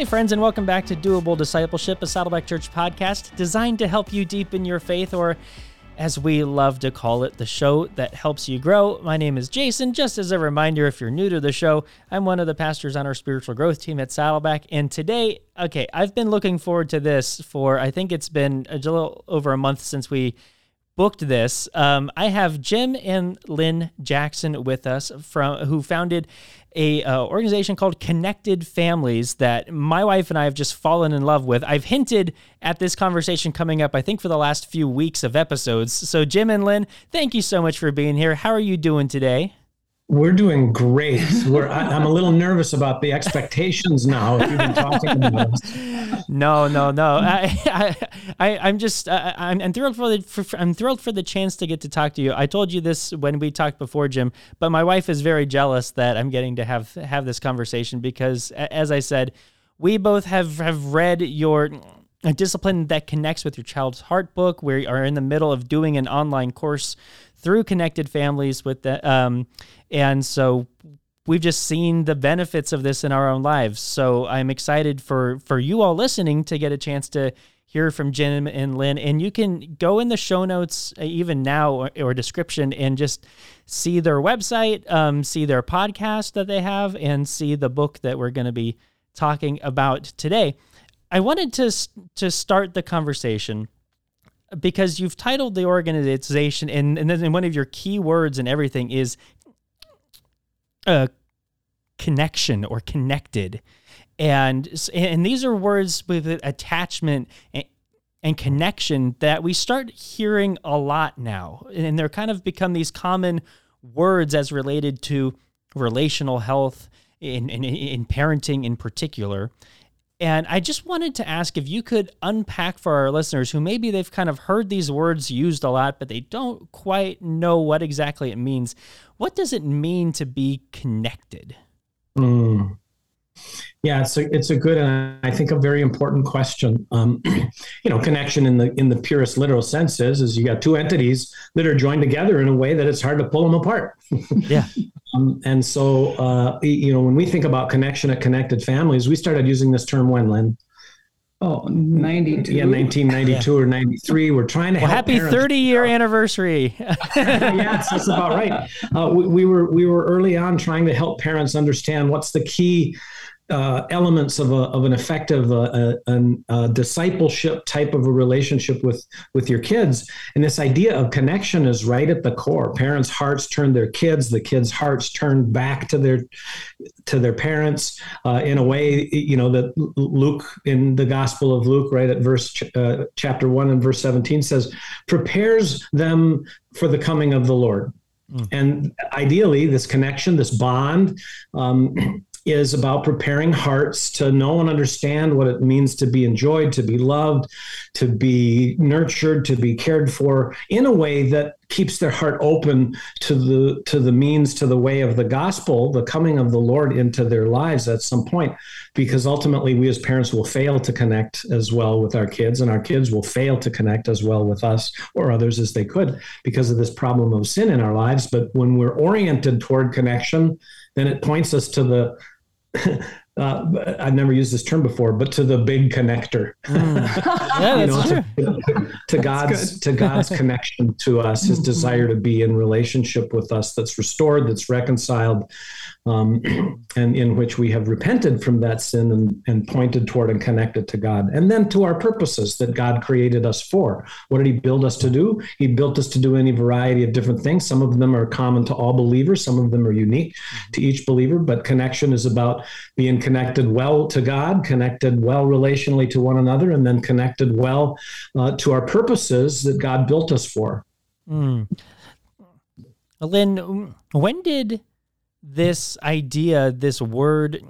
Hey, friends, and welcome back to Doable Discipleship, a Saddleback Church podcast designed to help you deepen your faith, or as we love to call it, the show that helps you grow. My name is Jason. Just as a reminder, if you're new to the show, I'm one of the pastors on our spiritual growth team at Saddleback. And today, okay, I've been looking forward to this for, I think it's been a little over a month since we booked this. Um, I have Jim and Lynn Jackson with us from who founded a uh, organization called Connected Families that my wife and I have just fallen in love with. I've hinted at this conversation coming up, I think, for the last few weeks of episodes. So, Jim and Lynn, thank you so much for being here. How are you doing today? We're doing great. We're, I, am a little nervous about the expectations now. If you've been talking about No, no, no. I, I, I, am just, I'm, I'm, thrilled for the, for, I'm thrilled for the chance to get to talk to you. I told you this when we talked before, Jim, but my wife is very jealous that I'm getting to have have this conversation because, as I said, we both have have read your a discipline that connects with your child's heart book. We are in the middle of doing an online course through connected families with the, um, and so we've just seen the benefits of this in our own lives. So I'm excited for for you all listening to get a chance to hear from Jim and Lynn. And you can go in the show notes uh, even now or, or description and just see their website, um, see their podcast that they have, and see the book that we're going to be talking about today. I wanted to to start the conversation because you've titled the organization and, and then one of your key words and everything is uh, connection or connected. And and these are words with attachment and, and connection that we start hearing a lot now. And they're kind of become these common words as related to relational health in, in, in parenting in particular and I just wanted to ask if you could unpack for our listeners who maybe they've kind of heard these words used a lot, but they don't quite know what exactly it means. What does it mean to be connected? Mm. Yeah, it's a it's a good and I think a very important question. Um, you know, connection in the in the purest literal sense is is you got two entities that are joined together in a way that it's hard to pull them apart. yeah. Um, and so, uh, you know, when we think about connection at connected families, we started using this term when, Lynn? Oh, 92. Yeah, 1992 yeah. or 93. We're trying to well, happy 30 year anniversary. yes, that's about right. Uh, we, we, were we were early on trying to help parents understand what's the key uh, elements of, a, of an effective uh, a, a, discipleship type of a relationship with with your kids. And this idea of connection is right at the core. Parents hearts turn their kids the kids hearts turn back to their to their parents uh, in a way you know that luke in the gospel of luke right at verse ch- uh, chapter 1 and verse 17 says prepares them for the coming of the lord. Mm. and ideally this connection this bond um, is about preparing hearts to know and understand what it means to be enjoyed, to be loved, to be nurtured, to be cared for in a way that keeps their heart open to the to the means to the way of the gospel, the coming of the Lord into their lives at some point. Because ultimately we as parents will fail to connect as well with our kids and our kids will fail to connect as well with us or others as they could because of this problem of sin in our lives. But when we're oriented toward connection then it points us to the uh, I've never used this term before, but to the big connector. Mm. Yeah, know, to, to God's to God's connection to us, His mm-hmm. desire to be in relationship with us, that's restored, that's reconciled, um, and in which we have repented from that sin and, and pointed toward and connected to God. And then to our purposes that God created us for. What did He build us to do? He built us to do any variety of different things. Some of them are common to all believers, some of them are unique mm-hmm. to each believer, but connection is about being connected well to God, connected well relationally to one another, and then connected well uh, to our purposes that God built us for. Mm. Lynn, when did this idea, this word,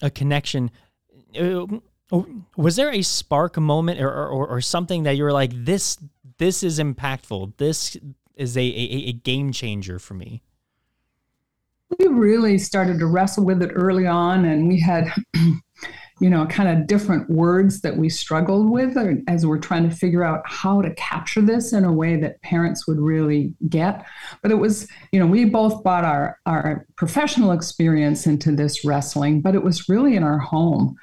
a connection. Uh, was there a spark moment or, or, or something that you were like, this this is impactful. This is a, a, a game changer for me. We really started to wrestle with it early on, and we had you know, kind of different words that we struggled with uh, as we're trying to figure out how to capture this in a way that parents would really get. But it was, you know, we both brought our, our professional experience into this wrestling, but it was really in our home.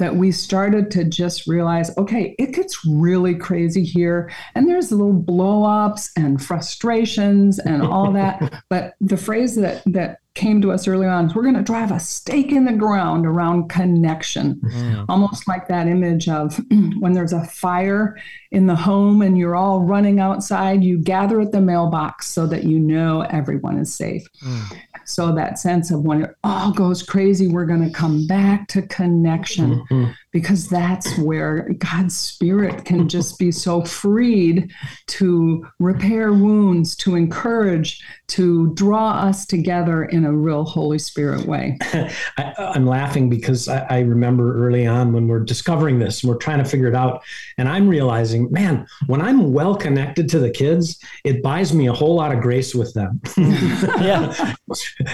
that we started to just realize okay, it gets really crazy here. And there's little blow ups and frustrations and all that. but the phrase that, that came to us early on is we're going to drive a stake in the ground around connection. Mm. Almost like that image of when there's a fire in the home and you're all running outside, you gather at the mailbox so that you know everyone is safe. Mm. So that sense of when it all goes crazy, we're going to come back to connection mm-hmm. Because that's where God's spirit can just be so freed to repair wounds, to encourage, to draw us together in a real Holy Spirit way. I, am laughing because I, I, remember early on when we're discovering this and we're trying to figure it out. And I'm realizing, man, when I'm well connected to the kids, it buys me a whole lot of grace with them. yeah.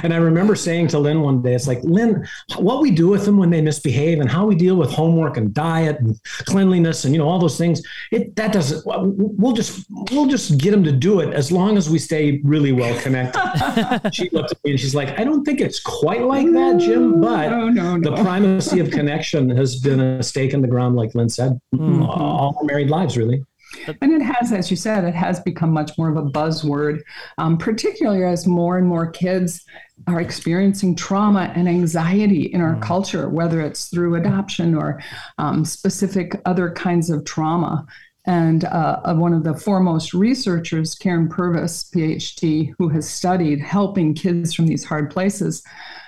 and I remember saying to Lynn one day, it's like, Lynn, what we do with them when they misbehave and how we deal with homework and diet and cleanliness and, you know, all those things, it, that doesn't, we'll just, we'll just get them to do it as long as we stay really well connected. she looked at me and she's like, I don't think it's quite like that, Jim, but no, no, no. the primacy of connection has been a stake in the ground, like Lynn said, mm-hmm. all our married lives, really. And it has, as you said, it has become much more of a buzzword, um, particularly as more and more kids are experiencing trauma and anxiety in our mm. culture, whether it's through adoption or um, specific other kinds of trauma. And uh, one of the foremost researchers, Karyn Purvis, PhD, who has studied helping kids from these hard places,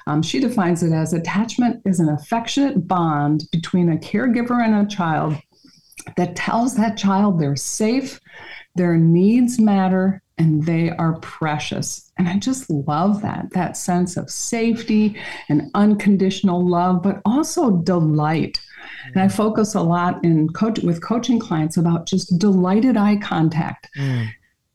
um, she defines it as attachment is an affectionate bond between a caregiver and a child that tells that child they're safe, their needs matter, and they are precious. And I just love that, that sense of safety and unconditional love, but also delight. And I focus a lot in coach with coaching clients about just delighted eye contact. Mm.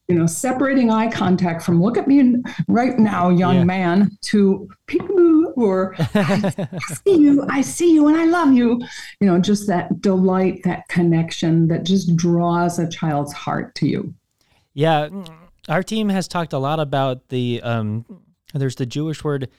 You know, separating eye contact from look at me right now, young yeah. man, to peekaboo or I, I see you, I see you, and I love you. You know, just that delight, that connection that just draws a child's heart to you. Yeah, our team has talked a lot about the um, there's the Jewish word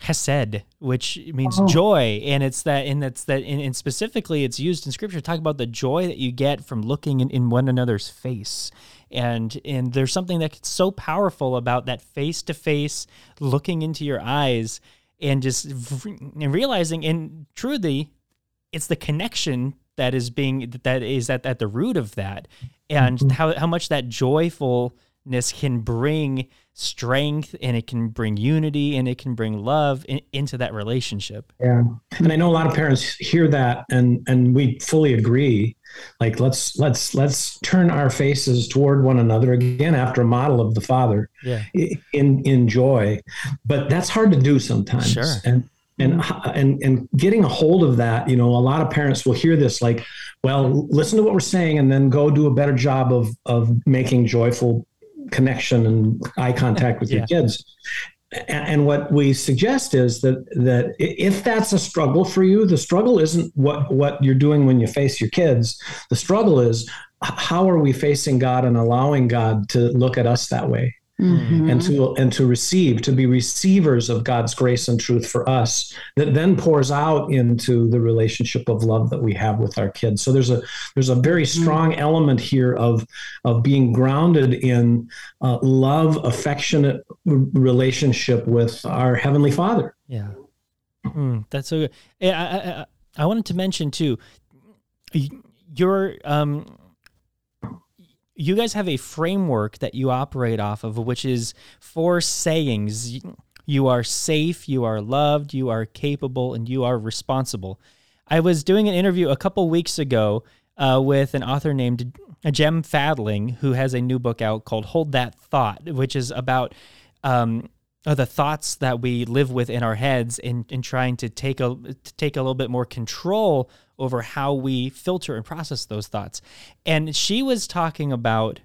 hesed, which means oh. joy, and it's that, and that's that, and, and, specifically, it's used in Scripture to talk about the joy that you get from looking in, in one another's face, and and there's something that's so powerful about that face to face looking into your eyes, and just and realizing, and truly, it's the connection that is being that is at, at the root of that and mm-hmm. how, how much that joyfulness can bring strength and it can bring unity and it can bring love in, into that relationship. Yeah. And i know a lot of parents hear that and and we fully agree. Like let's let's let's turn our faces toward one another again after a model of the father yeah. in in joy. But that's hard to do sometimes. Sure. and and and and getting a hold of that you know a lot of parents will hear this like well listen to what we're saying and then go do a better job of of making joyful connection and eye contact with yeah. your kids. And, and what we suggest is that that if that's a struggle for you the struggle isn't what what you're doing when you face your kids. The struggle is how are we facing god and allowing god to look at us that way Mm-hmm. and to and to receive to be receivers of God's grace and truth for us that then pours out into the relationship of love that we have with our kids so there's a there's a very mm-hmm. strong mm-hmm. element here of of being grounded in uh, love affectionate relationship with our heavenly father yeah mm, that's so good I, I, I wanted to mention too your um you guys have a framework that you operate off of, which is four sayings. You are safe, you are loved, you are capable, and you are responsible. I was doing an interview a couple weeks ago uh, with an author named Gem Fadling, who has a new book out called Hold That Thought, which is about um, the thoughts that we live with in our heads and, and trying to take a to take a little bit more control over how we filter and process those thoughts. And she was talking about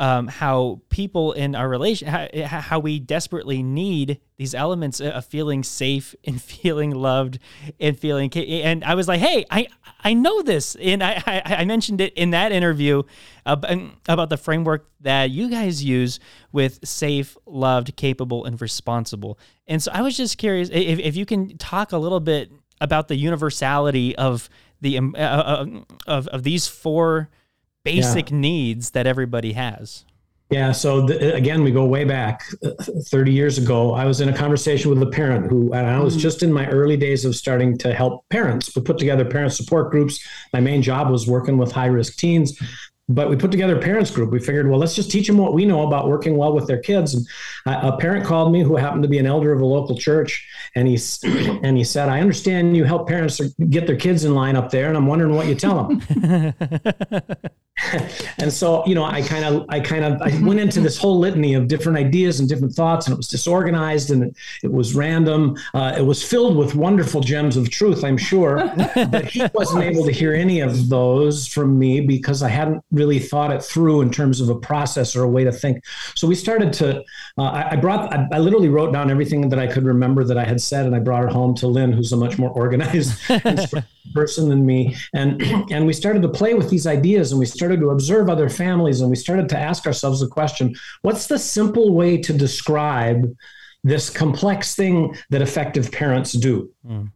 um, how people in our relation, how, eh, how, we desperately need these elements eh, of feeling safe and feeling loved and feeling. Eh, and I was like, hey, I I know this, and I I, I mentioned it in that interview um, about the framework that you guys use with safe, loved, capable, and responsible. And so I was just curious if if you can talk a little bit about the universality of the um, uh, uh, of of these four basic yeah. needs that everybody has. Yeah. So the, again, we go way back uh, 30 years ago. I was in a conversation with a parent who, and I was mm. just in my early days of starting to help parents. We put together parent support groups. My main job was working with high risk teens but we put together a parents group. We figured, well, let's just teach them what we know about working well with their kids. And a parent called me who happened to be an elder of a local church, and he and he said, "I understand you help parents get their kids in line up there, and I'm wondering what you tell them." and so, you know, I kind of, I kind of, I went into this whole litany of different ideas and different thoughts, and it was disorganized and it, it was random. Uh, it was filled with wonderful gems of truth, I'm sure, but he wasn't able to hear any of those from me because I hadn't really thought it through in terms of a process or a way to think. So we started to. Uh, I, I, brought. I, I, literally wrote down everything that I could remember that I had said, and I brought it home to Lynn, who's a much more organized person than me, and and we started to play with these ideas, and we started to observe other families, and we started to ask ourselves the question: What's the simple way to describe this complex thing that effective parents do? Mm.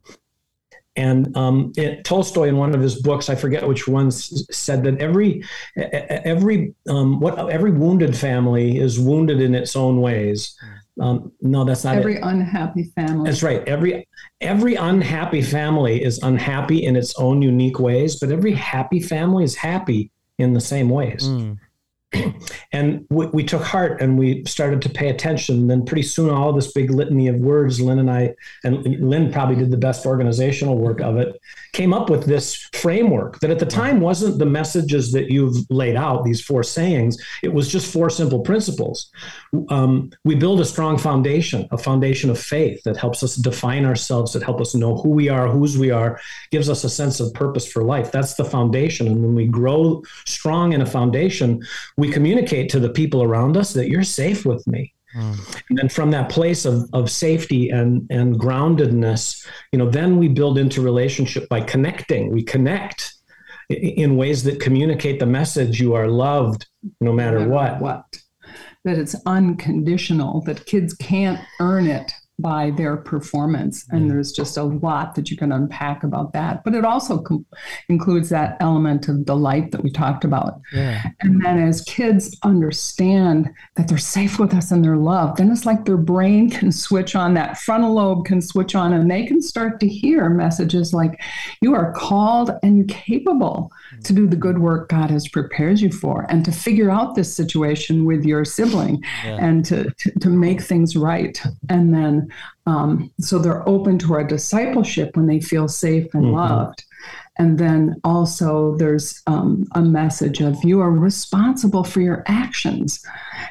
And um, it, Tolstoy, in one of his books, I forget which ones, said that every every um, what every wounded family is wounded in its own ways. Um, no, that's not every it. unhappy family. That's right. Every every unhappy family is unhappy in its own unique ways, but every happy family is happy in the same ways. Mm and we, we, took heart and we started to pay attention. And then pretty soon, all this big litany of words, Lynn and I, and Lynn probably did the best organizational work of it, came up with this framework that at the time wasn't the messages that you've laid out, these four sayings. It was just four simple principles. Um, we build a strong foundation, a foundation of faith that helps us define ourselves, that help us know who we are, whose we are, gives us a sense of purpose for life. That's the foundation. And when we grow strong in a foundation, we communicate to the people around us that you're safe with me. Mm. And then from that place of, of safety and, and groundedness, you know, then we build into relationship by connecting. We connect in ways that communicate the message you are loved no matter, no matter what. What? That it's unconditional, that kids can't earn it by their performance. And there's just a lot that you can unpack about that. But it also com- includes that element of delight that we talked about. Yeah. And then as kids understand that they're safe with us and they're loved, then it's like their brain can switch on, that frontal lobe can switch on, and they can start to hear messages like, You are called and you're capable to do the good work God has prepared you for and to figure out this situation with your sibling yeah. and to, to, to make things right. And then um, so they're open to our discipleship when they feel safe and mm-hmm. loved. And then also there's um, a message of you are responsible for your actions.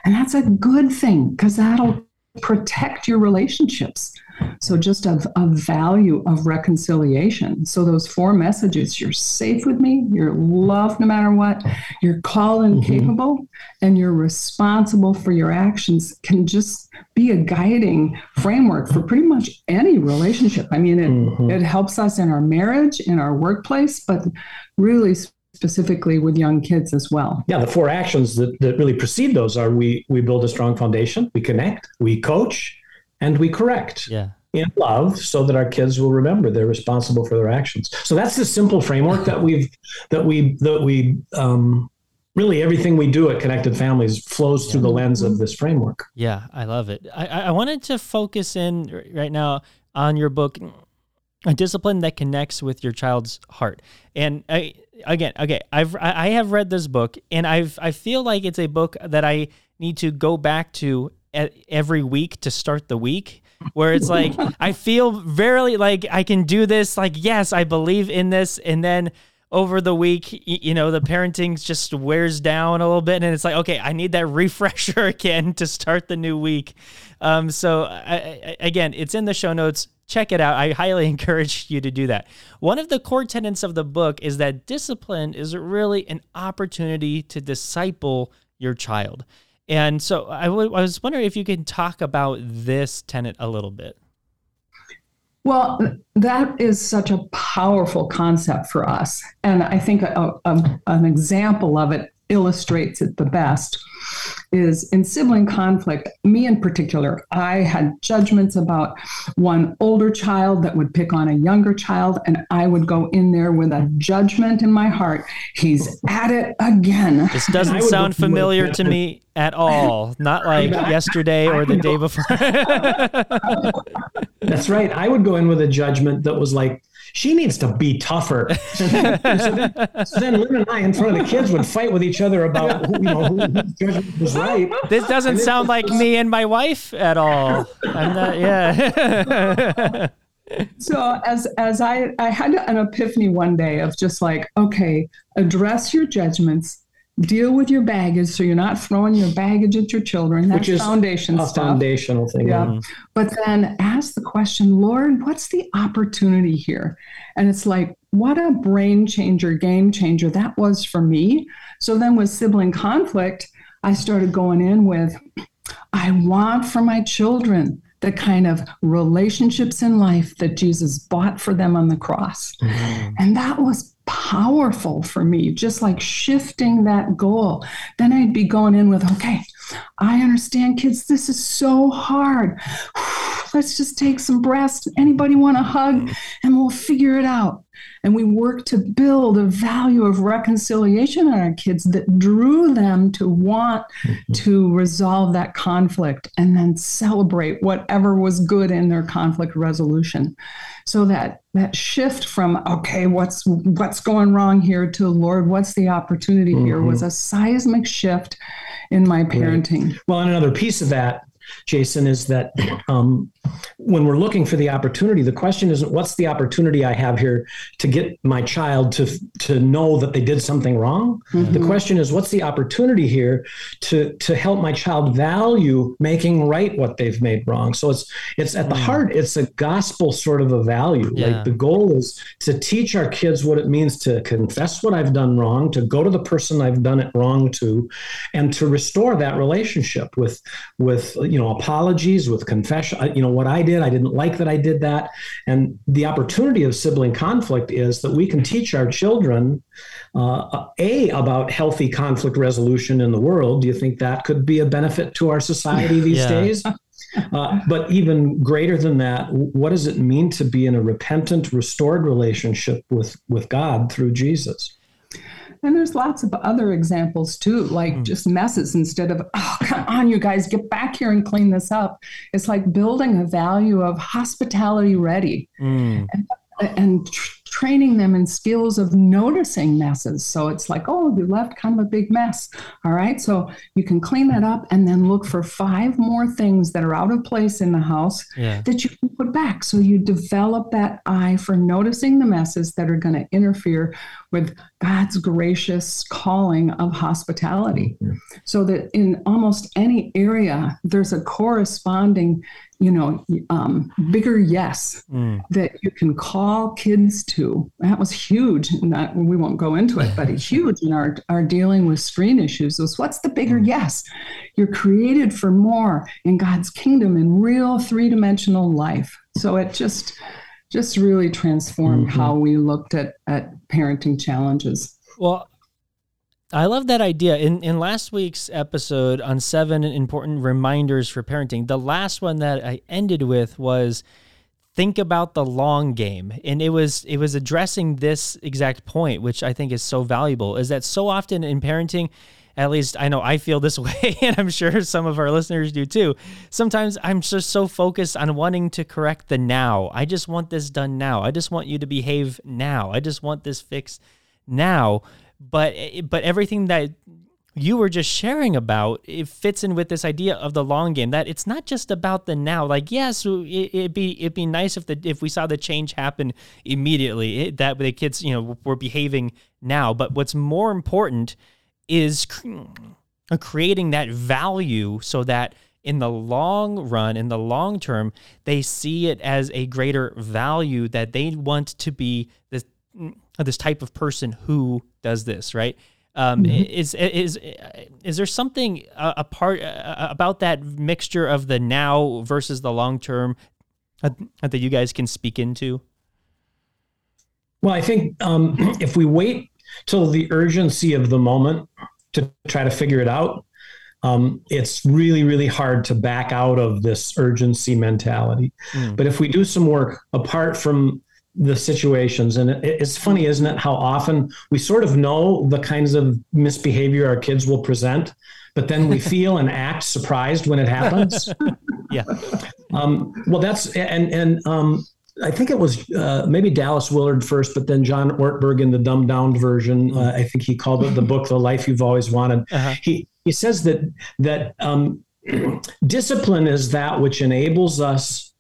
And that's a good thing because that'll protect your relationships. So, just a, a value of reconciliation. So, those four messages you're safe with me, you're loved no matter what, you're called and mm-hmm. capable, and you're responsible for your actions can just be a guiding framework for pretty much any relationship. I mean, it, mm-hmm. it helps us in our marriage, in our workplace, but really specifically with young kids as well. Yeah, the four actions that, that really precede those are we we build a strong foundation, we connect, we coach, and we correct. Yeah. In love, so that our kids will remember they're responsible for their actions. So that's the simple framework that we've that we that we um, really everything we do at Connected Families flows yeah. through the lens of this framework. Yeah, I love it. I, I wanted to focus in right now on your book, a discipline that connects with your child's heart. And I, again, okay, I've I have read this book, and I've I feel like it's a book that I need to go back to every week to start the week where it's like I feel very like I can do this like yes I believe in this. And then over the week you know the parenting just wears down a little bit. And it's like okay I need that refresher again to start the new week. Um so I, I, again it's in the show notes. Check it out. I highly encourage you to do that. One of the core tenets of the book is that discipline is really an opportunity to disciple your child and so I, w- I was wondering if you could talk about this tenet a little bit. Well, that is such a powerful concept for us. And I think a, a, an example of it illustrates it the best. Is in sibling conflict, me in particular, I had judgments about one older child that would pick on a younger child, and I would go in there with a judgment in my heart. He's at it again. This doesn't sound familiar to me at all. Not like yesterday or the day before. That's right. I would go in with a judgment that was like, she needs to be tougher. so, then, so then Lynn and I, in front of the kids, would fight with each other about who, you know, who, whose judgment was right. This doesn't sound like me and my wife at all. I'm not, yeah. so as as I I had an epiphany one day of just like, okay, address your judgments deal with your baggage so you're not throwing your baggage at your children that's Which is foundation a stuff foundational thing. yeah but then ask the question lord what's the opportunity here and it's like what a brain changer game changer that was for me so then with sibling conflict i started going in with i want for my children the kind of relationships in life that Jesus bought for them on the cross. Mm-hmm. And that was powerful for me, just like shifting that goal. Then I'd be going in with, okay, I understand, kids, this is so hard. Let's just take some breaths. Anybody want a hug? And we'll figure it out. And we work to build a value of reconciliation in our kids that drew them to want mm-hmm. to resolve that conflict and then celebrate whatever was good in their conflict resolution. So that that shift from okay, what's what's going wrong here to Lord, what's the opportunity mm-hmm. here was a seismic shift in my parenting. Right. Well, and another piece of that Jason, is that um, when we're looking for the opportunity, the question isn't what's the opportunity I have here to get my child to to know that they did something wrong. Mm-hmm. The question is what's the opportunity here to to help my child value making right what they've made wrong. So it's it's at the mm. heart, it's a gospel sort of a value. Yeah. Like the goal is to teach our kids what it means to confess what I've done wrong, to go to the person I've done it wrong to, and to restore that relationship with with you know apologies, with confession. You know what I did, I didn't like that I did that, and the opportunity of sibling conflict is that we can teach our children uh, a about healthy conflict resolution in the world. Do you think that could be a benefit to our society these yeah. days? Uh, but even greater than that, what does it mean to be in a repentant, restored relationship with with God through Jesus? And there's lots of other examples too, like mm. just messes instead of, oh, come on, you guys, get back here and clean this up. It's like building a value of hospitality ready. Mm. And, and training them in skills of noticing messes. So it's like, oh, you left kind of a big mess. All right. So you can clean that up and then look for five more things that are out of place in the house yeah. that you can put back. So you develop that eye for noticing the messes that are going to interfere with God's gracious calling of hospitality. Mm-hmm. So that in almost any area, there's a corresponding you know, um, bigger yes mm. that you can call kids to. That was huge. Not, we won't go into it, but huge in our, our dealing with screen issues was what's the bigger mm. yes? You're created for more in God's kingdom in real three dimensional life. So it just, just really transformed mm-hmm. how we looked at, at parenting challenges. Well, I love that idea. In in last week's episode on seven important reminders for parenting, the last one that I ended with was think about the long game. And it was it was addressing this exact point, which I think is so valuable, is that so often in parenting, at least I know I feel this way, and I'm sure some of our listeners do too. Sometimes I'm just so focused on wanting to correct the now. I just want this done now. I just want you to behave now. I just want this fixed now but eh, eh, but everything that you were just sharing about it fits in with this idea of the long game that it's not just about the now. Like yes it, would be it'd be nice if the if we saw the change happen immediately it, that the kids you know were behaving now. But what's more important is uh, creating that value so that in the long run in the long term they see it as a greater value that they want to be this this type of person who does this, right? Um, mm-hmm. Is is is there something uh, a part uh, about that mixture of the now versus the long term uh, that you guys can speak into? Well, I think um, if we wait till the urgency of the moment to try to figure it out, um, it's really, really hard to back out of this urgency mentality. Mm. But if we do some work apart from the situations, and it, it's funny, isn't it, how often we sort of know the kinds of misbehavior our kids will present, but then we feel and act surprised when it happens. yeah. Um, well, that's and and um, I think it was uh, maybe Dallas Willard first, but then John Ortberg in the dumbed down version. Uh, I think he called it the book "The Life You've Always Wanted." Uh-huh. He he says that that um, discipline is that which enables us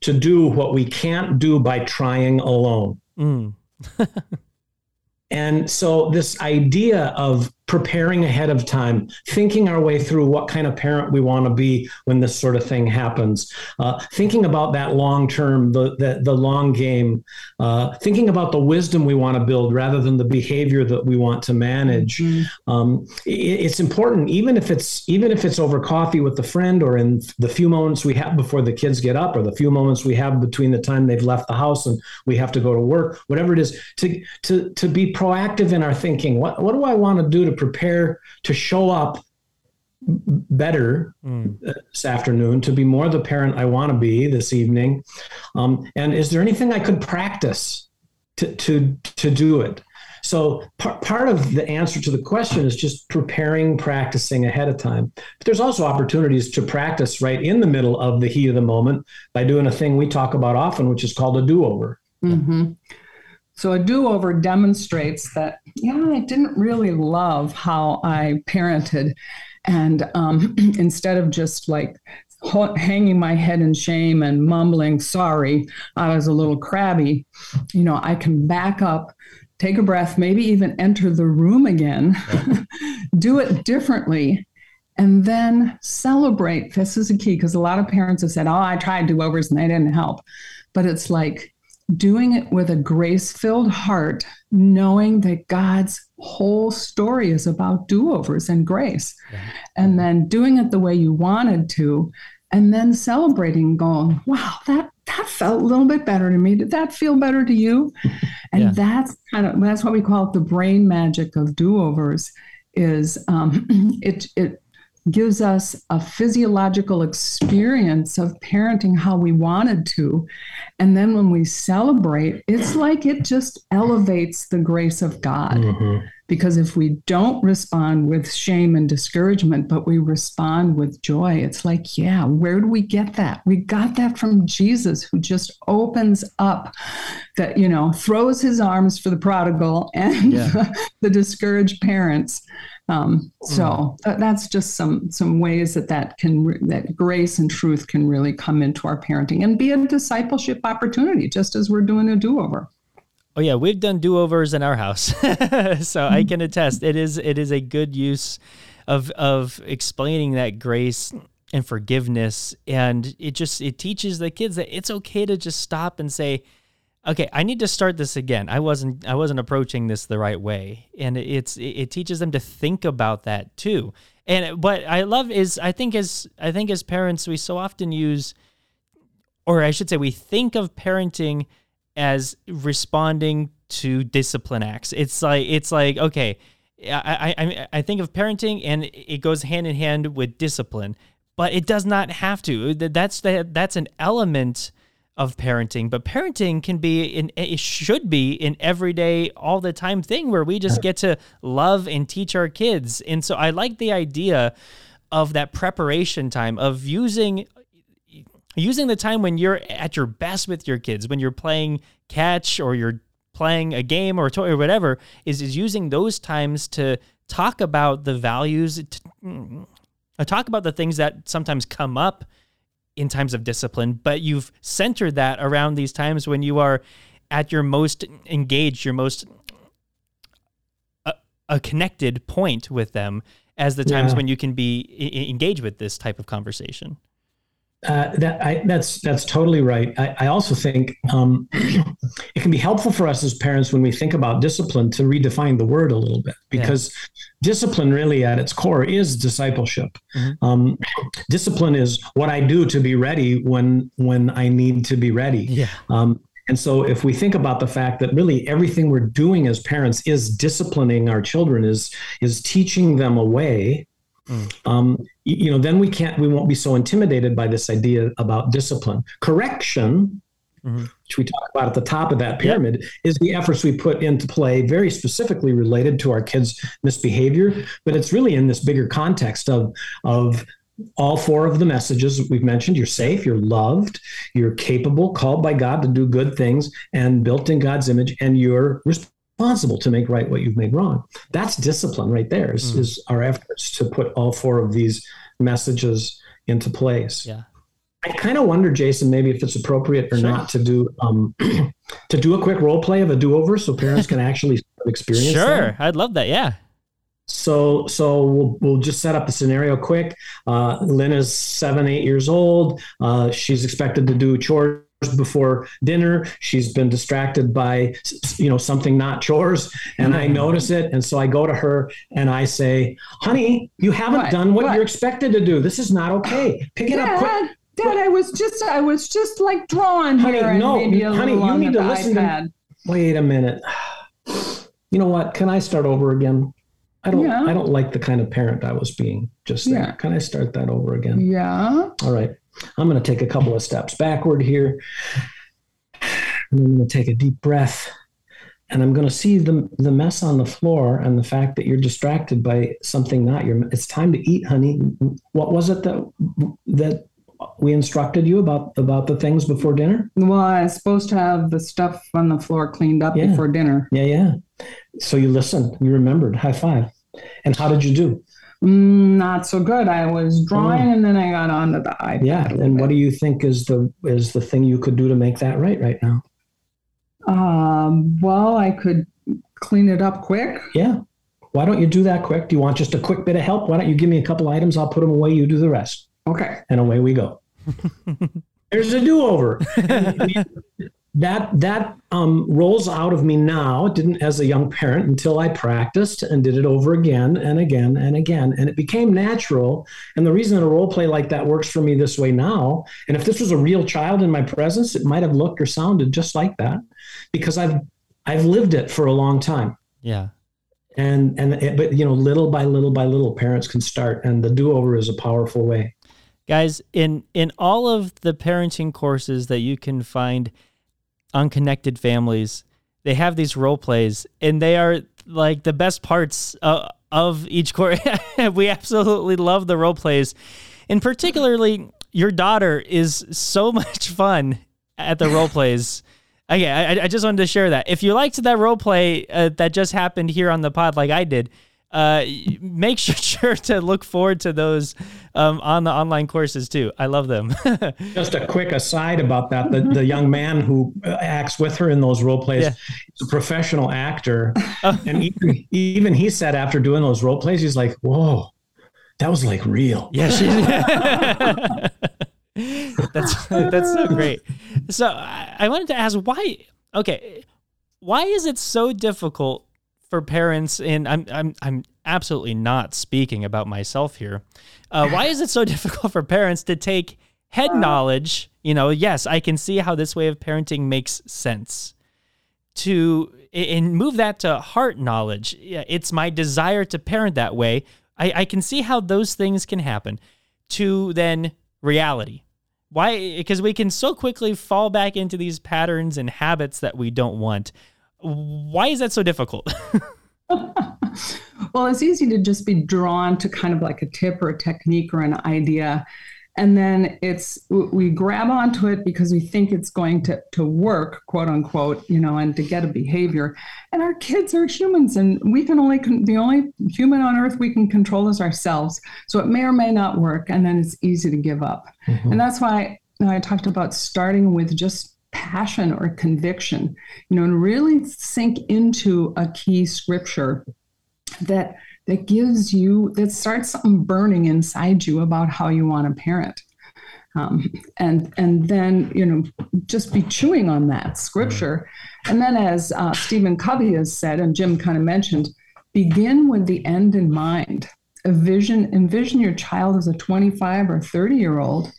to do what we can't do by trying alone. Mm. and so this idea of preparing ahead of time, thinking our way through what kind of parent we want to be when this sort of thing happens, uh, thinking about that long term, the, the, the long game, uh, thinking about the wisdom we want to build rather than the behavior that we want to manage. Mm-hmm. Um, it, it's important, even if it's even if it's over coffee with a friend or in the few moments we have before the kids get up or the few moments we have between the time they've left the house and we have to go to work, whatever it is, to to to be proactive in our thinking. What what do I want to do to prepare to show up better mm. this afternoon to be more the parent I want to be this evening? Um, and is there anything I could practice to to to do it? So part part of the answer to the question is just preparing, practicing ahead of time. But there's also opportunities to practice right in the middle of the heat of the moment by doing a thing we talk about often, which is called a do-over. Mm-hmm. So a do over demonstrates that, yeah, I didn't really love how I parented. And um, instead of just like hanging my head in shame and mumbling, sorry, I was a little crabby, you know, I can back up, take a breath, maybe even enter the room again, do it differently. And then celebrate. This is a key because a lot of parents have said, Oh, I tried do overs and they didn't help. But it's like, doing it with a grace filled heart, knowing that God's whole story is about do overs and grace, yeah. and then doing it the way you wanted to, and then celebrating, going, wow, that that felt a little bit better to me. Did that feel better to you? And yeah. that's kind of that's what we call it the brain magic of do overs. Is um, it it gives us a physiological experience of parenting how we wanted to. And then when we celebrate, it's like it just elevates the grace of God. Mm-hmm. Because if we don't respond with shame and discouragement, but we respond with joy, it's like, yeah, where do we get that? We got that from Jesus, who just opens up that, you know, throws his arms for the prodigal and yeah. the, the discouraged parents um, so mm. that's just some some ways that that can that grace and truth can really come into our parenting and be a discipleship opportunity, just as we're doing a do over. Oh yeah, we've done do overs in our house, so mm-hmm. I can attest it is it is a good use of of explaining that grace and forgiveness, and it just it teaches the kids that it's okay to just stop and say okay i need to start this again. I wasn't i wasn't approaching this the right way. And it's it teaches them to think about that too. And what i love is i think as i think as parents we so often use or i should say we think of parenting as responding to discipline acts. It's like it's like okay I, I I think of parenting and it goes hand in hand with discipline, but it does not have to. That's the, that's an element of parenting, but parenting can be in it should be an everyday all the time thing where we just get to love and teach our kids. And so I like the idea of that preparation time of using using the time when you're at your best with your kids, when you're playing catch or you're playing a game or a toy or whatever, is is using those times to talk about the values, to, mm, talk about the things that sometimes come up in times of discipline, but you've centered that around these times when you are at your most engaged, your most uh, a connected point with them as the times yeah. when you can be I- engaged with this type of conversation. Uh, that I, that's that's totally right. I, I also think um, it can be helpful for us as parents when we think about discipline to redefine the word a little bit because yeah. discipline really at its core is discipleship. Mm-hmm. Um, discipline is what I do to be ready when when I need to be ready. Yeah. Um, and so if we think about the fact that really everything we're doing as parents is disciplining our children, is is teaching them a way Mm. Um, you, know, then we can't, we won't be so intimidated by this idea about discipline. Correction, mm-hmm. which we talk about at the top of that pyramid, yep. is the efforts we put into play, very specifically related to our kids' misbehavior. But it's really in this bigger context of of all four of the messages we've mentioned you're safe you're loved you're capable called by god to do good things and built in god's image and you're responsible to make right what you've made wrong that's discipline right there is, mm. is our efforts to put all four of these messages into place yeah I kind of wonder, Jason, maybe if it's appropriate or sure. not to do um, to do a quick role play of a do over, so parents can actually experience. Sure, that. I'd love that. Yeah. So, so we'll, we'll just set up the scenario quick. Uh, Lynn is seven, eight years old. Uh, she's expected to do chores before dinner she's been distracted by you know something not chores and i mm-hmm. notice it and so i go to her and i say honey you haven't what? done what, what, you're expected to do this is not okay pick it up quick Dad, I was just I was just like drawing honey, here no, and maybe a honey, you need to listen iPad. to. Wait a minute. You know what? Can I start over again? I don't. Yeah. I don't like the kind of parent I was being just there. Yeah. Can I start that over again? Yeah. All right. I'm going to take a couple of steps backward here. And I'm going to take a deep breath and I'm going to see the the mess on the floor and the fact that you're distracted by something not your. It's time to eat, honey. What was it that that we instructed you about about the things before dinner? Well, I was supposed to have the stuff on the floor cleaned up yeah. before dinner. Yeah, yeah. So you listened, you remembered. High five. And how did you do? Mm, not so good. I was drawing, oh. and then I got onto the iPad. Yeah. And what do you think is the is the thing you could do to make that right right now? Um. Well, I could clean it up quick. Yeah. Why don't you do that quick? Do you want just a quick bit of help? Why don't you give me a couple items? I'll put them away. You do the rest. Okay. And away we go. There's a do-over. that that um, rolls out of me now. It didn't as a young parent until I practiced and did it over again and again and again, and it became natural. And the reason that a role play like that works for me this way now, and if this was a real child in my presence, it might have looked or sounded just like that, because I've I've lived it for a long time. Yeah. And and it, but you know, little by little by little, parents can start, and the do-over is a powerful way. Guys, in in all of the parenting courses that you can find on connected families, they have these role plays and they are like the best parts uh, of each course. we absolutely love the role plays. And particularly your daughter is so much fun at the role plays. Okay, I, I, just wanted to share that. If you liked that role play uh, that just happened here on the pod, like I did, uh, make sure to look forward to those um, on the online courses too. I love them. Just a quick aside about that: the, the young man who acts with her in those role plays yeah. is a professional actor, oh. and even, even he said after doing those role plays, he's like, "Whoa, that was like real." Yeah, that's that's so great. So I, I wanted to ask why. Okay, why is it so difficult for parents, and I'm I'm I'm absolutely not speaking about myself here. Uh, why is it so difficult for parents to take head knowledge? You know, yes, I can see how this way of parenting makes sense. To and move that to heart knowledge. Yeah, It's my desire to parent that way. I, I can see how those things can happen. To then reality. Why? Because we can so quickly fall back into these patterns and habits that we don't want. Why is that so difficult? well, it's easy to just be drawn to kind of like a tip or a technique or an idea. And then it's we grab onto it because we think it's going to, to work, quote unquote, you know, and to get a behavior. And our kids are humans, and we can only con- the only human on earth we can control is ourselves. So it may or may not work, and then it's easy to give up. Mm-hmm. And that's why you know, I talked about starting with just passion or conviction, you know, and really sink into a key scripture that that gives you that starts something burning inside you about how you want to parent. Um, and and then you know just be chewing on that scripture, and then as uh, Stephen Covey has said, and Jim kind of mentioned, begin with the end in mind. A vision, envision your child as a 25 or 30 year old,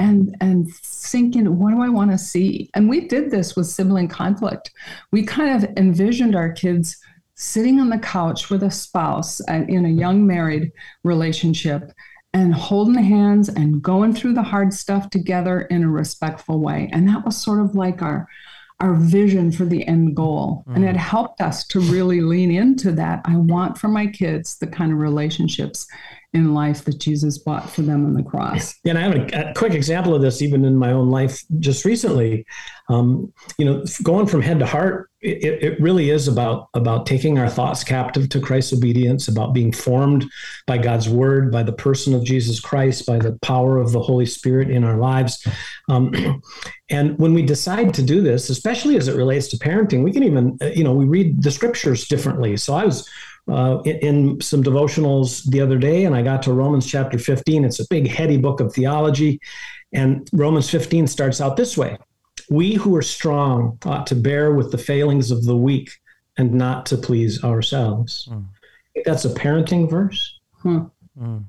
and and sink in what do i want to see and we did this with sibling conflict we kind of envisioned our kids sitting on the couch with a spouse and in a young married relationship and holding hands and going through the hard stuff together in a respectful way. And that was sort of like our our vision for the end goal. Mm. And it helped us to really lean into that. I want for my kids the kind of relationships in life that Jesus bought for them on the cross. And I have a, a quick example of this even in my own life just recently. Um, you know, going from head to heart, it, it really is about about taking our thoughts captive to Christ's obedience, about being formed by God's word, by the person of Jesus Christ, by the power of the Holy Spirit in our lives. Um, and when we decide to do this, especially as it relates to parenting, we can even, you know, we read the scriptures differently. So I was uh, in, in, some devotionals the other day, and I got to Romans chapter 15. It's a big, heady book of theology. And Romans 15 starts out this way We who are strong ought to bear with the failings of the weak and not to please ourselves. Mm. That's a parenting verse. Hmm. Mm.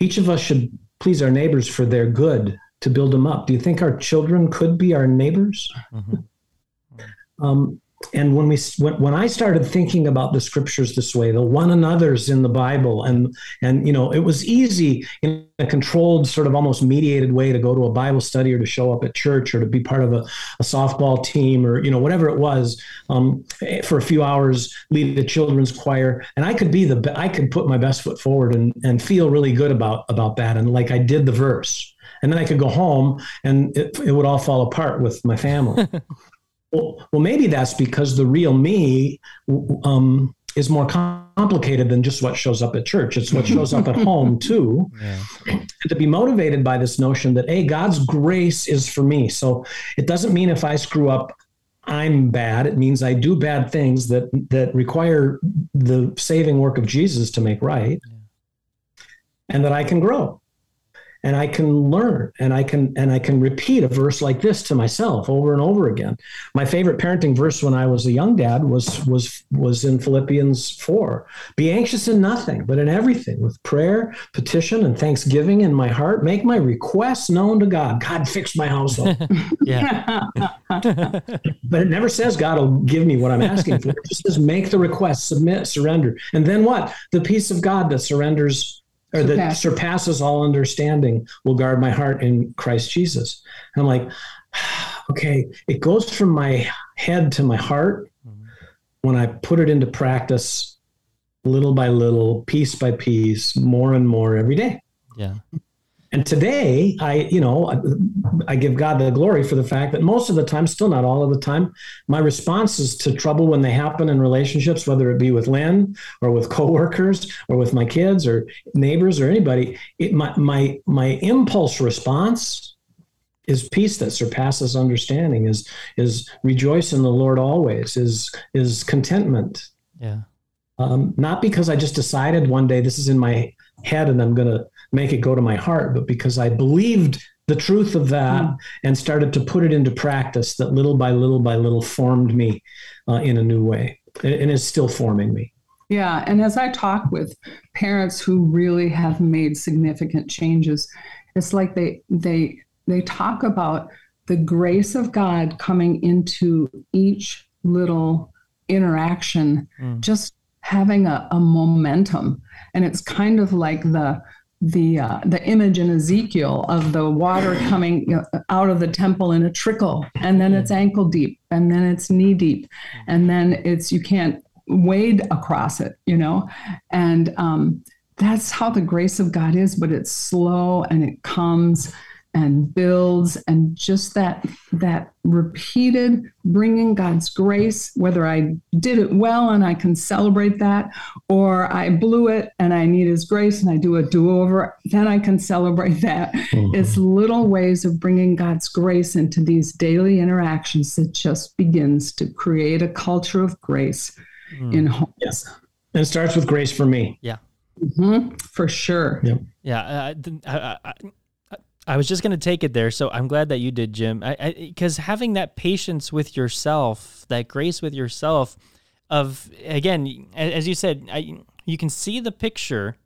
Each of us should please our neighbors for their good to build them up. Do you think our children could be our neighbors? Mm-hmm. um, and when we when, when i started thinking about the scriptures this way the one another's in the bible and and you know it was easy in a controlled sort of almost mediated way to go to a bible study or to show up at church or to be part of a, a softball team or you know whatever it was um, for a few hours lead the children's choir. And i could be the i could put my best foot forward and and feel really good about about that. And like i did the verse. And then i could go home and it, it would all fall apart with my family Well, well, maybe that's because the real me um, is more complicated than just what shows up at church. It's what shows up at home too. Yeah. And to be motivated by this notion that, hey, God's grace is for me. So it doesn't mean if I screw up, I'm bad. It means I do bad things that that require the saving work of Jesus to make right, yeah. and that I can grow and I can learn and I can and I can repeat a verse like this to myself over and over again. My favorite parenting verse when I was a young dad was was was in Philippians 4. Be anxious in nothing, but in everything with prayer, petition and thanksgiving in my heart, make my requests known to God. God fix my household. yeah. but it never says God will give me what I'm asking for. It just says make the request, submit, surrender. And then what? The peace of God that surrenders or that surpasses all understanding will guard my heart in Christ Jesus. And I'm like, okay, it goes from my head to my heart mm-hmm. when I put it into practice little by little, piece by piece, more and more every day. Yeah. And today, I, you know, I give God the glory for the fact that most of the time, still not all of the time, my responses to trouble when they happen in relationships, whether it be with Lynn or with coworkers or with my kids or neighbors or anybody, it, my my my impulse response is peace that surpasses understanding. Is is rejoice in the Lord always. Is is contentment. Yeah. Um, not because I just decided one day this is in my head and I'm going to make it go to my heart, but because I believed the truth of that mm. and started to put it into practice that little by little by little formed me uh, in a new way and is still forming me. Yeah. And as I talk with parents who really have made significant changes, it's like they, they, they talk about the grace of God coming into each little interaction, mm. just having a, a momentum. And it's kind of like the, the uh, the image in Ezekiel of the water coming out of the temple in a trickle, and then it's ankle deep, and then it's knee deep, and then it's you can't wade across it, you know, and um, that's how the grace of God is, but it's slow and it comes and builds and just that that repeated bringing god's grace whether i did it well and i can celebrate that or i blew it and i need his grace and i do a do-over then i can celebrate that mm-hmm. it's little ways of bringing god's grace into these daily interactions that just begins to create a culture of grace mm. in homes yes and it starts with grace for me yeah mm-hmm. for sure yep. yeah uh, I, I, I was just going to take it there. So I'm glad that you did, Jim. Because having that patience with yourself, that grace with yourself, of again, as you said, I, you can see the picture,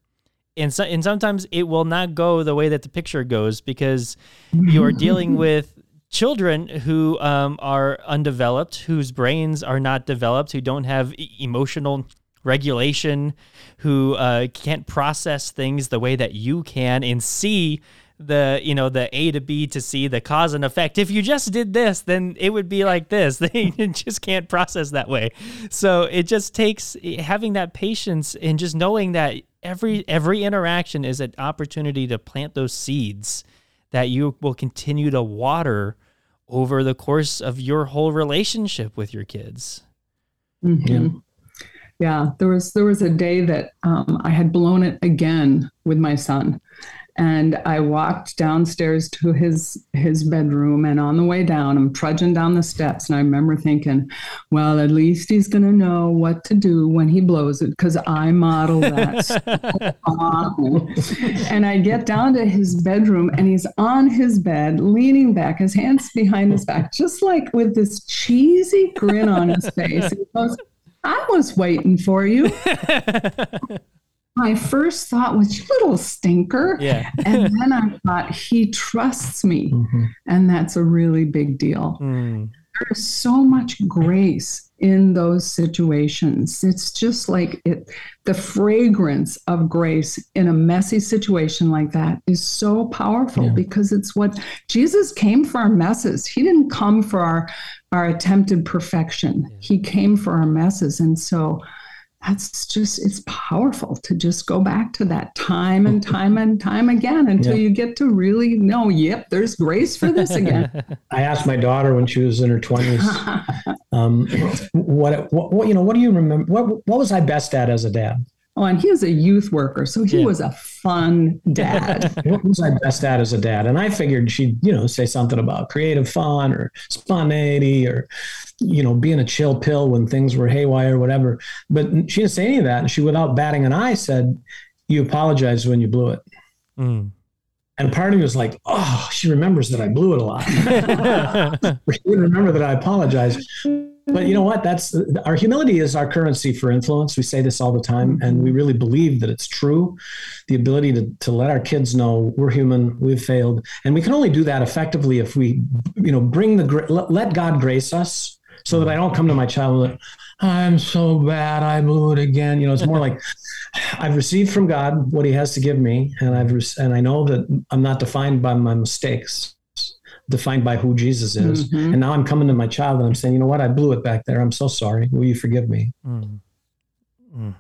and so, and sometimes it will not go the way that the picture goes because you are dealing with children who um, are undeveloped, whose brains are not developed, who don't have e- emotional regulation, who uh, can't process things the way that you can, and see the you know the A to B to C, the cause and effect. If you just did this, then it would be like this. They just can't process that way. So it just takes having that patience and just knowing that every every interaction is an opportunity to plant those seeds that you will continue to water over the course of your whole relationship with your kids. Mm-hmm. Yeah. yeah, there was there was a day that um, I had blown it again with my son, and I walked downstairs to his his bedroom and on the way down I'm trudging down the steps and I remember thinking well at least he's going to know what to do when he blows it cuz I model that and I get down to his bedroom and he's on his bed leaning back his hands behind his back just like with this cheesy grin on his face. He goes I was waiting for you my first thought was, you little stinker. Yeah. and then I thought, he trusts me. Mm-hmm. And that's a really big deal. Mm. There's so much grace in those situations. It's just like it, the fragrance of grace in a messy situation like that is so powerful yeah. because it's what Jesus came for our messes. He didn't come for our, our attempted perfection, yeah. He came for our messes. And so, that's just it's powerful to just go back to that time and time and time again until yeah. you get to really know yep there's grace for this again i asked my daughter when she was in her 20s um, what, what, what you know what do you remember what what was i best at as a dad Oh, and he was a youth worker, so he yeah. was a fun dad. what was I best at as a dad? And I figured she'd, you know, say something about creative fun or spontaneity or, you know, being a chill pill when things were haywire or whatever. But she didn't say any of that. And she, without batting an eye, said, You apologized when you blew it. Mm. And part of me was like, oh, she remembers that I blew it a lot. she didn't remember that I apologized. But you know what? That's our humility is our currency for influence. We say this all the time and we really believe that it's true. The ability to, to let our kids know we're human we've failed and we can only do that effectively if we you know bring the let god grace us so that i don't come to my child like i'm so bad i blew it again. You know it's more like i've received from god what he has to give me and i've and i know that i'm not defined by my mistakes defined by who Jesus is. Mm-hmm. And now I'm coming to my child and I'm saying, you know what, I blew it back there. I'm so sorry. Will you forgive me? Mm. Mm.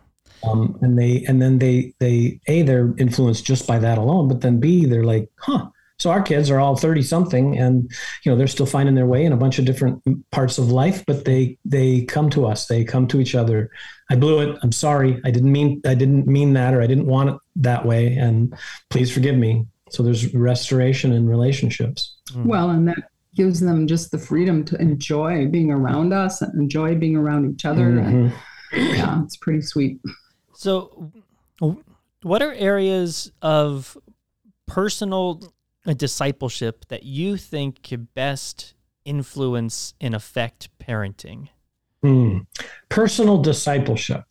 Um, and they and then they they a they're influenced just by that alone, but then b they're like, huh. So our kids are all thirty something, and you know they're still finding their way in a bunch of different parts of life, but they they come to us. They come to each other. I blew it. I'm sorry. I didn't mean I didn't mean that, or I didn't want it that way. And please forgive me. So there's restoration in relationships. Mm. Well, and that gives them just the freedom to enjoy being around us and enjoy being around each other. Mm-hmm. And yeah, it's pretty sweet. So, what are areas of personal discipleship that you think could best influence and affect parenting? Mm. Personal discipleship.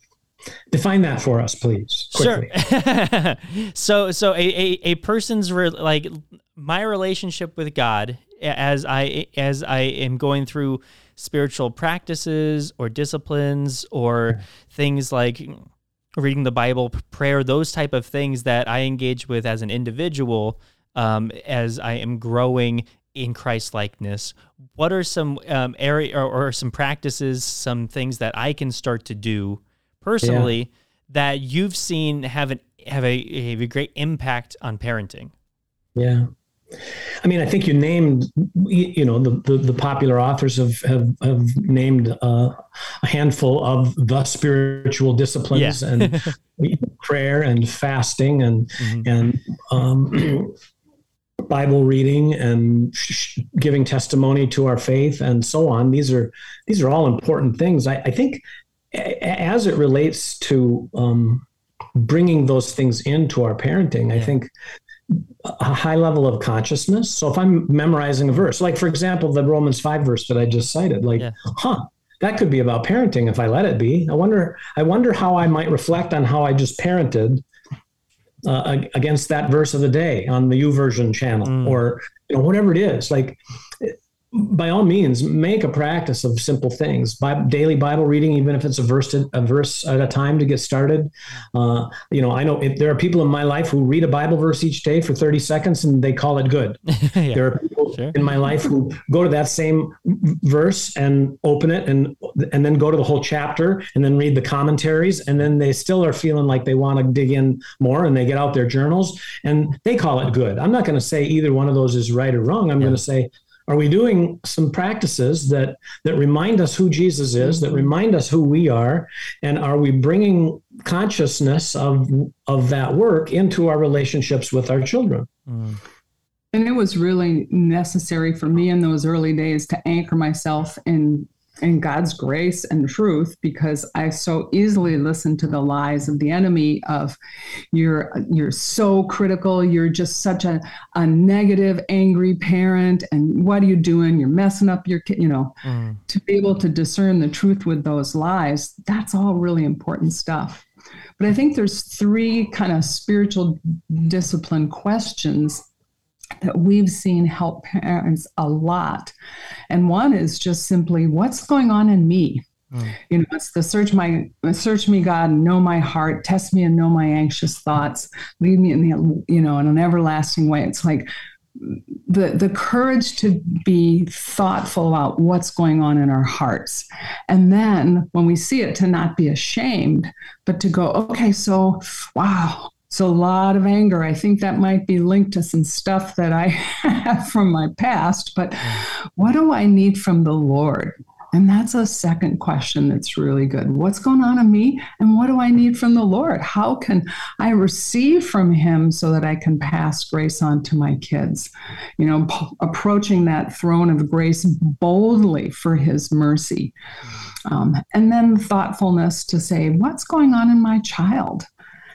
Define that for us, please. Quickly. Sure. so, so a, a, a person's re- like my relationship with God as I as I am going through spiritual practices or disciplines or things like reading the Bible, prayer, those type of things that I engage with as an individual um, as I am growing in Christ likeness. What are some um, area or, or, some practices, some things that I can start to do personally yeah. that you've seen have an have a, have a great impact on parenting? Yeah. I mean, I think you named, you know, the, the, the popular authors have, have, have named uh, a handful of the spiritual disciplines yeah. and prayer and fasting and, mm-hmm. and, um, Bible reading and giving testimony to our faith and so on. These are these are all important things. I, I think as it relates to um, bringing those things into our parenting. I think a high level of consciousness. So if I'm memorizing a verse, like for example, the Romans 5 verse that I just cited, like, yeah. huh, that could be about parenting if I let it be. I wonder, I wonder how I might reflect on how I just parented uh, against that verse of the day on the YouVersion channel mm. or, you know, whatever it is. Like by all means, make a practice of simple things. By daily Bible reading, even if it's a verse to, a verse at a time to get started. Uh, you know, I know if there are people in my life who read a Bible verse each day for 30 seconds and they call it good. yeah, there are people sure. in my life who go to that same verse and open it and and then go to the whole chapter and then read the commentaries and then they still are feeling like they want to dig in more and they get out their journals and they call it good. I'm not going to say either one of those is right or wrong. I'm yeah. going to say are we doing some practices that that remind us who Jesus is, that mm-hmm. remind us who we are, and are we bringing consciousness of of that work into our relationships with our children? Mm. And it was really necessary for me in those early days to anchor myself in in God's grace and truth because I so easily listen to the lies of the enemy of you're you're so critical, you're just such a, a negative, angry parent, and what are you doing? You're messing up your kid, you know. Mm. To be able to discern the truth with those lies, that's all really important stuff. But I think there's three kind of spiritual discipline questions that we've seen help parents a lot. And one is just simply what's going on in me? Mm. You know, it's the search my search me, God, know my heart, test me and know my anxious thoughts, lead me in the you know in an everlasting way. It's like the the courage to be thoughtful about what's going on in our hearts and then when we see it to not be ashamed but to go okay so wow it's a lot of anger. I think that might be linked to some stuff that I have from my past, but what do I need from the Lord? And that's a second question that's really good. What's going on in me? And what do I need from the Lord? How can I receive from Him so that I can pass grace on to my kids? You know, p- approaching that throne of grace boldly for His mercy. Um, and then thoughtfulness to say, what's going on in my child?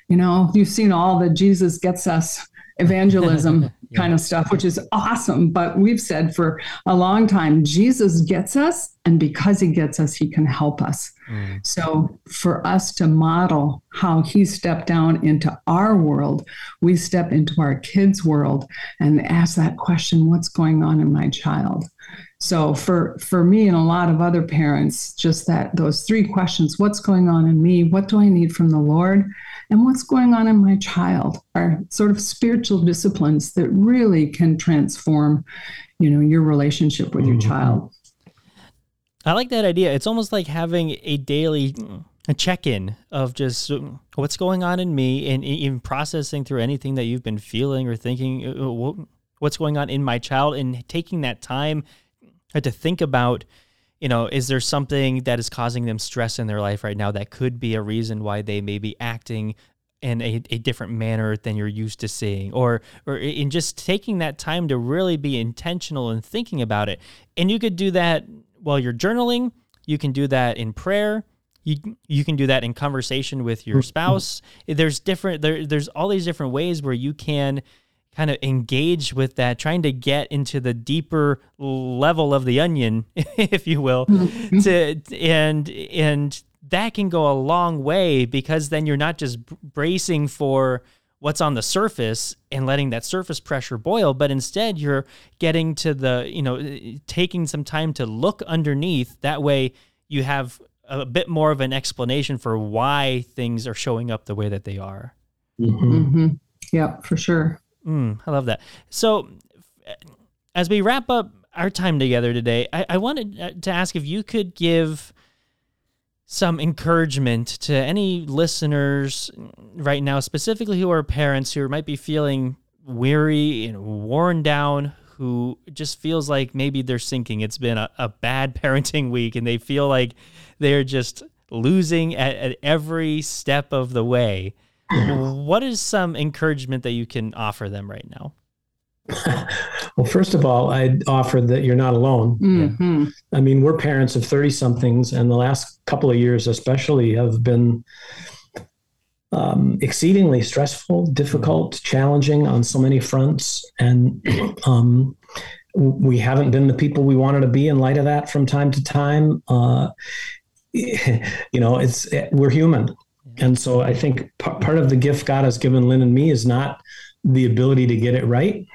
You know, you've seen all the Jesus gets us evangelism yeah. kind of stuff, which is awesome. But we've said for a long time, Jesus gets us, and because he gets us, he can help us. Mm. So for us to model how he stepped down into our world, we step into our kids' world and ask that question what's going on in my child? So for for me and a lot of other parents, just that those three questions, what's going on in me? What do I need from the Lord? And what's going on in my child are sort of spiritual disciplines that really can transform you know your relationship with your mm-hmm. child i like that idea it's almost like having a daily a check-in of just what's going on in me and even processing through anything that you've been feeling or thinking uh, what's going on in my child and taking that time to think about you know, is there something that is causing them stress in their life right now that could be a reason why they may be acting in a, a different manner than you're used to seeing? Or or in just taking that time to really be intentional and thinking about it. And you could do that while you're journaling. You can do that in prayer. You you can do that in conversation with your mm-hmm. spouse. There's different there, there's all these different ways where you can kind of engage with that, trying to get into the deeper level of the onion, if you will, mm-hmm. to and and that can go a long way because then you're not just bracing for what's on the surface and letting that surface pressure boil but instead you're getting to the you know taking some time to look underneath that way you have a bit more of an explanation for why things are showing up the way that they are mm-hmm. Mm-hmm. yeah for sure Mm, I love that. So, as we wrap up our time together today, I, I wanted uh, to ask if you could give some encouragement to any listeners right now, specifically who are parents who might be feeling weary and worn down, who just feels like maybe they're sinking. It's been a, a bad parenting week and they feel like they're just losing at, at every step of the way what is some encouragement that you can offer them right now? well, first of all, I'd offer that you're not alone. Mm-hmm. I mean, we're parents of 30 somethings, and the last couple of years, especially, have been um, exceedingly stressful, difficult, challenging on so many fronts. And um, we haven't been the people we wanted to be in light of that from time to time. Uh, you know, it's we're human, and so I think p- part of the gift God has given Lynn and me is not the ability to get it right,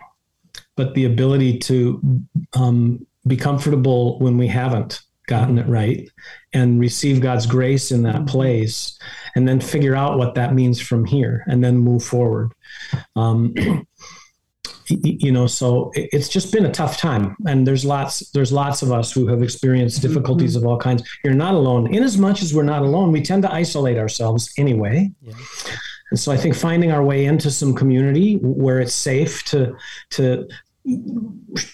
but the ability to um, be comfortable when we haven't gotten it right and receive God's grace in that place and then figure out what that means from here and then move forward. Um, you know so it's just been a tough time and there's lots there's lots of us who have experienced mm-hmm. difficulties mm-hmm. of all kinds you're not alone in as much as we're not alone we tend to isolate ourselves anyway yeah. and so i think finding our way into some community where it's safe to to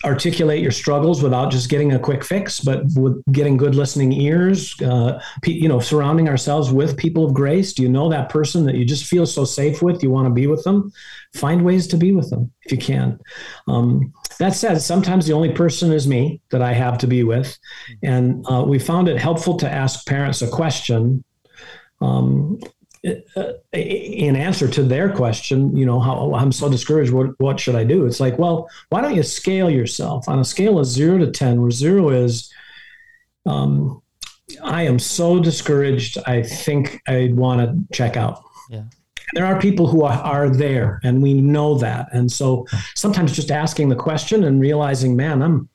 articulate your struggles without just getting a quick fix, but with getting good listening ears, uh, you know, surrounding ourselves with people of grace. Do you know that person that you just feel so safe with? You want to be with them? Find ways to be with them if you can. Um, that said, sometimes the only person is me that I have to be with. And uh, we found it helpful to ask parents a question um, in answer to their question, you know, how I'm so discouraged. What what should I do? It's like, well, why don't you scale yourself on a scale of zero to ten, where zero is, um, I am so discouraged. I think I'd want to check out. Yeah. There are people who are, are there, and we know that. And so sometimes just asking the question and realizing, man, I'm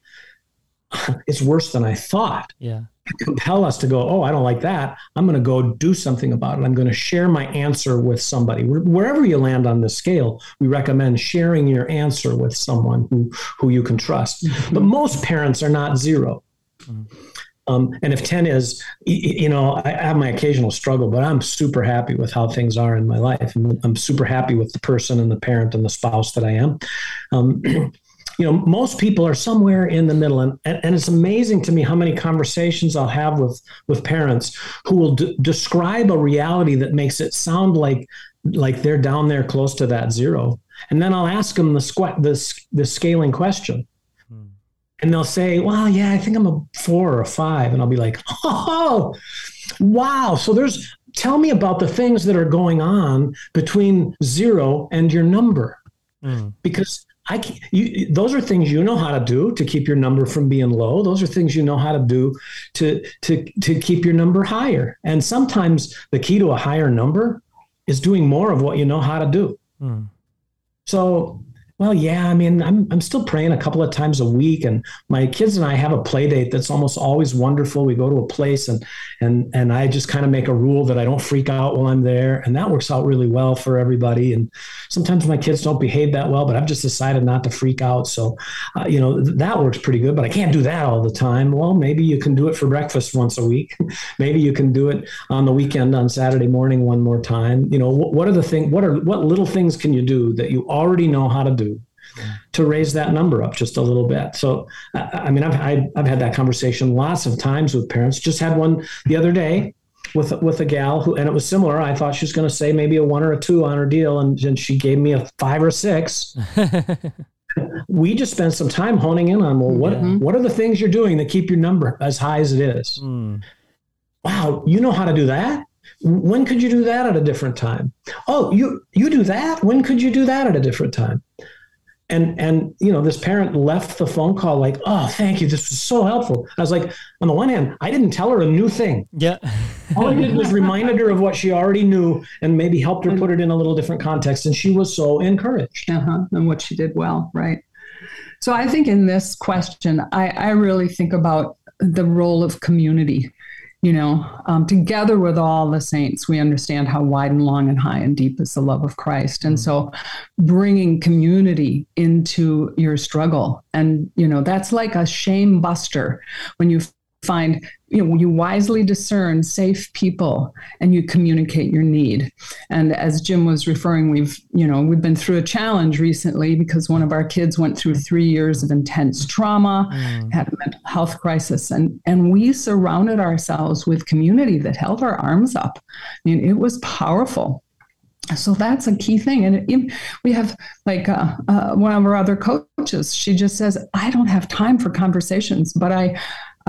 it's worse than I thought. Yeah compel us to go, oh, I don't like that. I'm going to go do something about it. I'm going to share my answer with somebody. Wherever you land on the scale, we recommend sharing your answer with someone who, who you can trust. Mm-hmm. But most parents are not 0 mm-hmm. um, and if 10 is, you know, I have my occasional struggle, but I'm super happy with how things are in my life. And I'm super happy with the person and the parent and the spouse that I am. Um, you know, most people are somewhere in the middle. And, and it's amazing to me how many conversations I'll have with, with parents who will d- describe a reality that makes it sound like, like they're down there close to that zero. And then I'll ask them the, squ- the, the scaling question. Hmm. And they'll say, well, yeah, I think I'm a four or a five. And I'll be like, oh, wow. So there's, tell me about the things that are going on between zero and your number. Mm. Because I you, those are things you know how to do to keep your number from being low. Those are things you know how to do to to to keep your number higher. And sometimes the key to a higher number is doing more of what you know how to do. Hmm. So well, yeah, I mean, I'm I'm still praying a couple of times a week, and my kids and I have a play date that's almost always wonderful. We go to a place, and and and I just kind of make a rule that I don't freak out while I'm there, and that works out really well for everybody. And sometimes my kids don't behave that well, but I've just decided not to freak out, so uh, you know that works pretty good. But I can't do that all the time. Well, maybe you can do it for breakfast once a week. maybe you can do it on the weekend on Saturday morning one more time. You know, what, what are the things? What are what little things can you do that you already know how to do? To raise that number up just a little bit. So, I mean, I've, I've had that conversation lots of times with parents. Just had one the other day with with a gal who, and it was similar. I thought she was going to say maybe a one or a two on her deal, and, and she gave me a five or six. we just spent some time honing in on well, what mm-hmm. what are the things you're doing that keep your number as high as it is? Mm. Wow, you know how to do that. When could you do that at a different time? Oh, you you do that. When could you do that at a different time? And and you know this parent left the phone call like oh thank you this was so helpful. I was like on the one hand i didn't tell her a new thing. Yeah. All i did was reminded her of what she already knew and maybe helped her put it in a little different context and she was so encouraged. Uh-huh. and what she did well right. So i think in this question i i really think about the role of community you know, um, together with all the saints, we understand how wide and long and high and deep is the love of Christ. And so bringing community into your struggle. And, you know, that's like a shame buster when you find you know you wisely discern safe people and you communicate your need. And as jim was referring we've you know we've been through a challenge recently because one of our kids went through three years of intense trauma mm. had a mental health crisis and and we surrounded ourselves with community that held our arms up. I mean it was powerful. So that's a key thing. And it, we have like uh, uh, one of our other coaches she just says i don't have time for conversations but i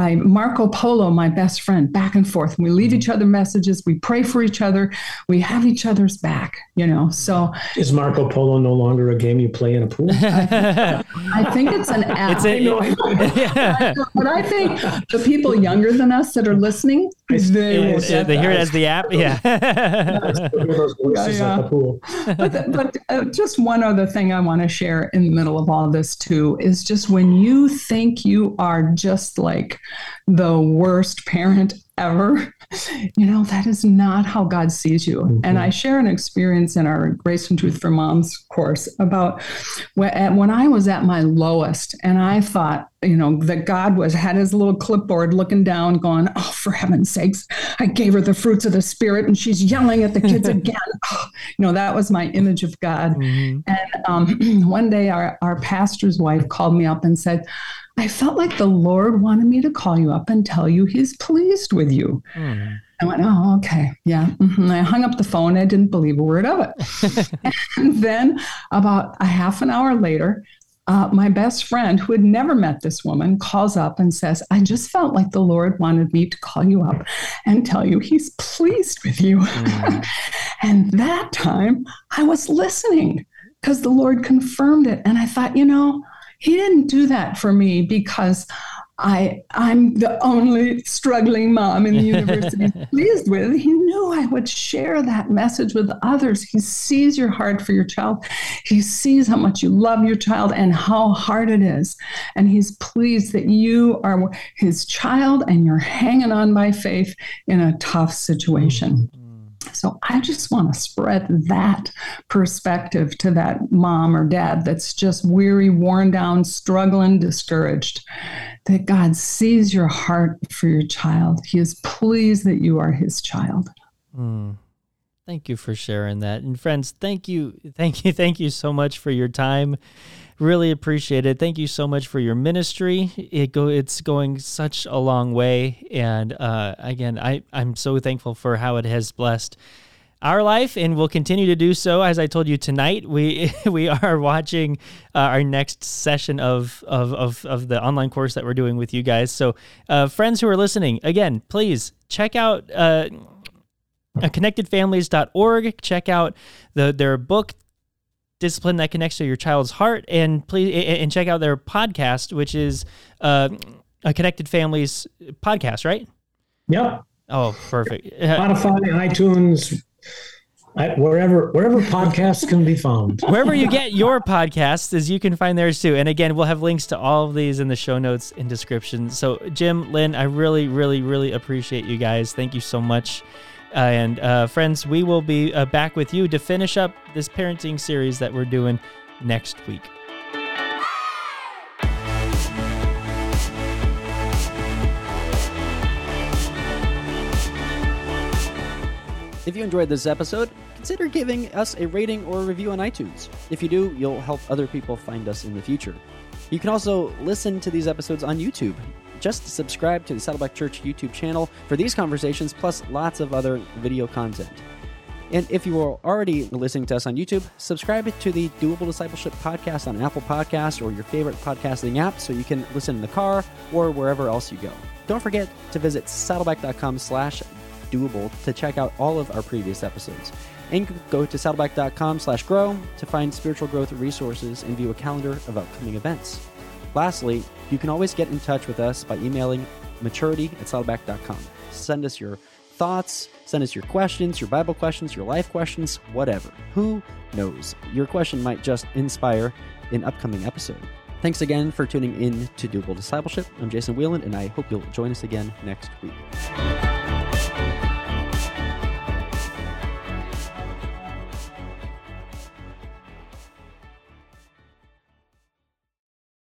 I Marco Polo, my best friend, back and forth. We leave each other messages. We pray for each other. We have each other's back. You know. So is Marco Polo no longer a game you play in a pool? I, I think it's an app. It's a, but I think the people younger than us that are listening, they, yeah, they hear it as the app. Yeah. yeah, yeah. but, but uh, just one other thing I want to share in the middle of all this too is just when you think you are just like the worst parent ever. You know, that is not how God sees you. Mm-hmm. And I share an experience in our Grace and Truth for Moms course about when I was at my lowest and I thought, you know, that God was had his little clipboard looking down, going, Oh, for heaven's sakes, I gave her the fruits of the spirit and she's yelling at the kids again. Oh, you know, that was my image of God. Mm-hmm. And um, one day our, our pastor's wife called me up and said, I felt like the Lord wanted me to call you up and tell you he's pleased with you. Mm. I went, oh, okay. Yeah. Mm-hmm. I hung up the phone. I didn't believe a word of it. and then about a half an hour later, uh, my best friend, who had never met this woman, calls up and says, I just felt like the Lord wanted me to call you up and tell you he's pleased with you. Mm. and that time I was listening because the Lord confirmed it. And I thought, you know, he didn't do that for me because I I'm the only struggling mom in the university pleased with. He knew I would share that message with others. He sees your heart for your child. He sees how much you love your child and how hard it is. And he's pleased that you are his child and you're hanging on by faith in a tough situation. Mm-hmm. So I just want to spread that perspective to that mom or dad that's just weary, worn down, struggling, discouraged. That God sees your heart for your child. He is pleased that you are his child. Mm. Thank you for sharing that. And friends, thank you, thank you, thank you so much for your time really appreciate it. Thank you so much for your ministry. It go it's going such a long way, and uh, again, I I'm so thankful for how it has blessed our life and will continue to do so. As I told you tonight, we we are watching uh, our next session of, of, of of the online course that we're doing with you guys. So, uh, friends who are listening, again, please check out. Uh, connectedfamilies.org check out the their book discipline that connects to your child's heart. And please and check out their podcast which is uh, a connected families podcast right? Yep. Oh perfect. Spotify itunes wherever wherever podcasts can be found. Wherever you get your podcasts is you can find theirs too. And again we'll have links to all of these in the show notes and description. So jim lynn i really really really appreciate you guys. Thank you so much and uh, friends, we will be uh, back with you to finish up this parenting series that we're doing next week. If you enjoyed this episode, consider giving us a rating or a review on iTunes. If you do, you'll help other people find us in the future. You can also listen to these episodes on YouTube just subscribe to the Saddleback Church YouTube channel for these conversations, plus lots of other video content. And if you are already listening to us on YouTube, subscribe to the Doable Discipleship podcast on Apple Podcasts or your favorite podcasting app so you can listen in the car or wherever else you go. Don't forget to visit saddleback.com slash doable to check out all of our previous episodes. And go to saddleback.com slash grow to find spiritual growth resources and view a calendar of upcoming events. Lastly, you can always get in touch with us by emailing maturity at saddleback.com. Send us your thoughts, send us your questions, your Bible questions, your life questions, whatever. Who knows? Your question might just inspire an upcoming episode. Thanks again for tuning in to Doable Discipleship. I'm Jason Whelan, and I hope you'll join us again next week.